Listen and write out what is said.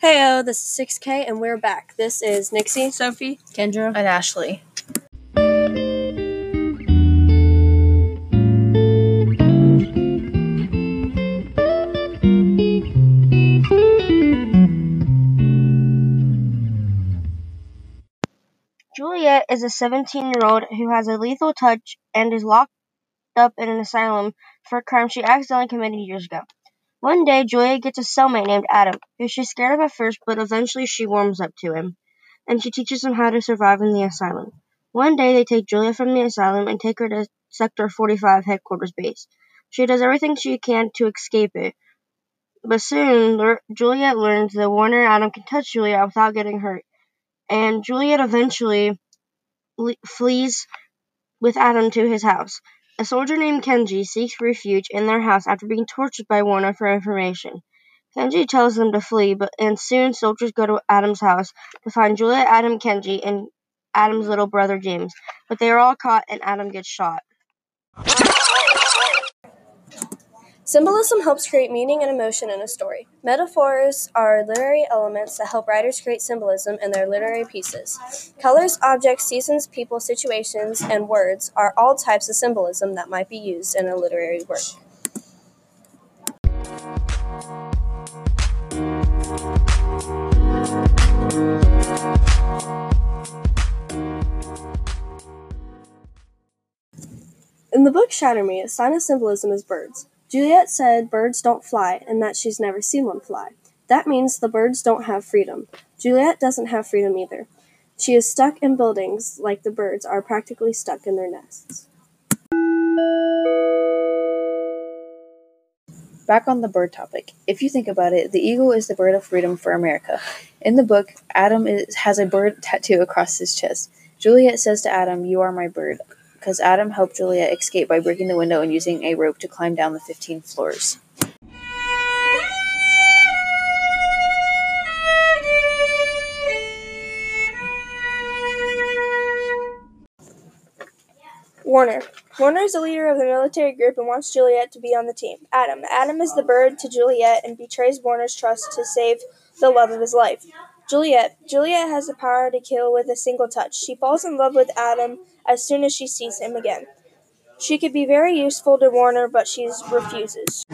Heyo, this is 6K and we're back. This is Nixie. Sophie, Kendra, and Ashley. Juliette is a 17 year old who has a lethal touch and is locked up in an asylum for a crime she accidentally committed years ago. One day, Juliette gets a cellmate named Adam, who she's scared of at first, but eventually she warms up to him, and she teaches him how to survive in the asylum. One day, they take Juliette from the asylum and take her to Sector 45 headquarters base. She does everything she can to escape it, but soon Juliette learns that Warner and Adam can touch Juliette without getting hurt, and Juliette eventually flees with Adam to his house. A soldier named Kenji seeks refuge in their house after being tortured by Warner for information. Kenji tells them to flee, but and soon soldiers go to Adam's house to find Julia, Adam, Kenji, and Adam's little brother James. But they are all caught and Adam gets shot. Symbolism helps create meaning and emotion in a story. Metaphors are literary elements that help writers create symbolism in their literary pieces. Colors, objects, seasons, people, situations, and words are all types of symbolism that might be used in a literary work. In the book Shatter Me, a sign of symbolism is birds. Juliette said birds don't fly and that she's never seen one fly. That means the birds don't have freedom. Juliette doesn't have freedom either. She is stuck in buildings like the birds are practically stuck in their nests. Back on the bird topic. If you think about it, the eagle is the bird of freedom for America. In the book, Adam is, has a bird tattoo across his chest. Juliette says to Adam, You are my bird because Adam helped Juliette escape by breaking the window and using a rope to climb down the 15 floors. Warner. Warner is the leader of the military group and wants Juliette to be on the team. Adam. Adam is the bird to Juliette and betrays Warner's trust to save the love of his life. Juliette. Juliette has the power to kill with a single touch. She falls in love with Adam as soon as she sees him again. She could be very useful to Warner, but she refuses.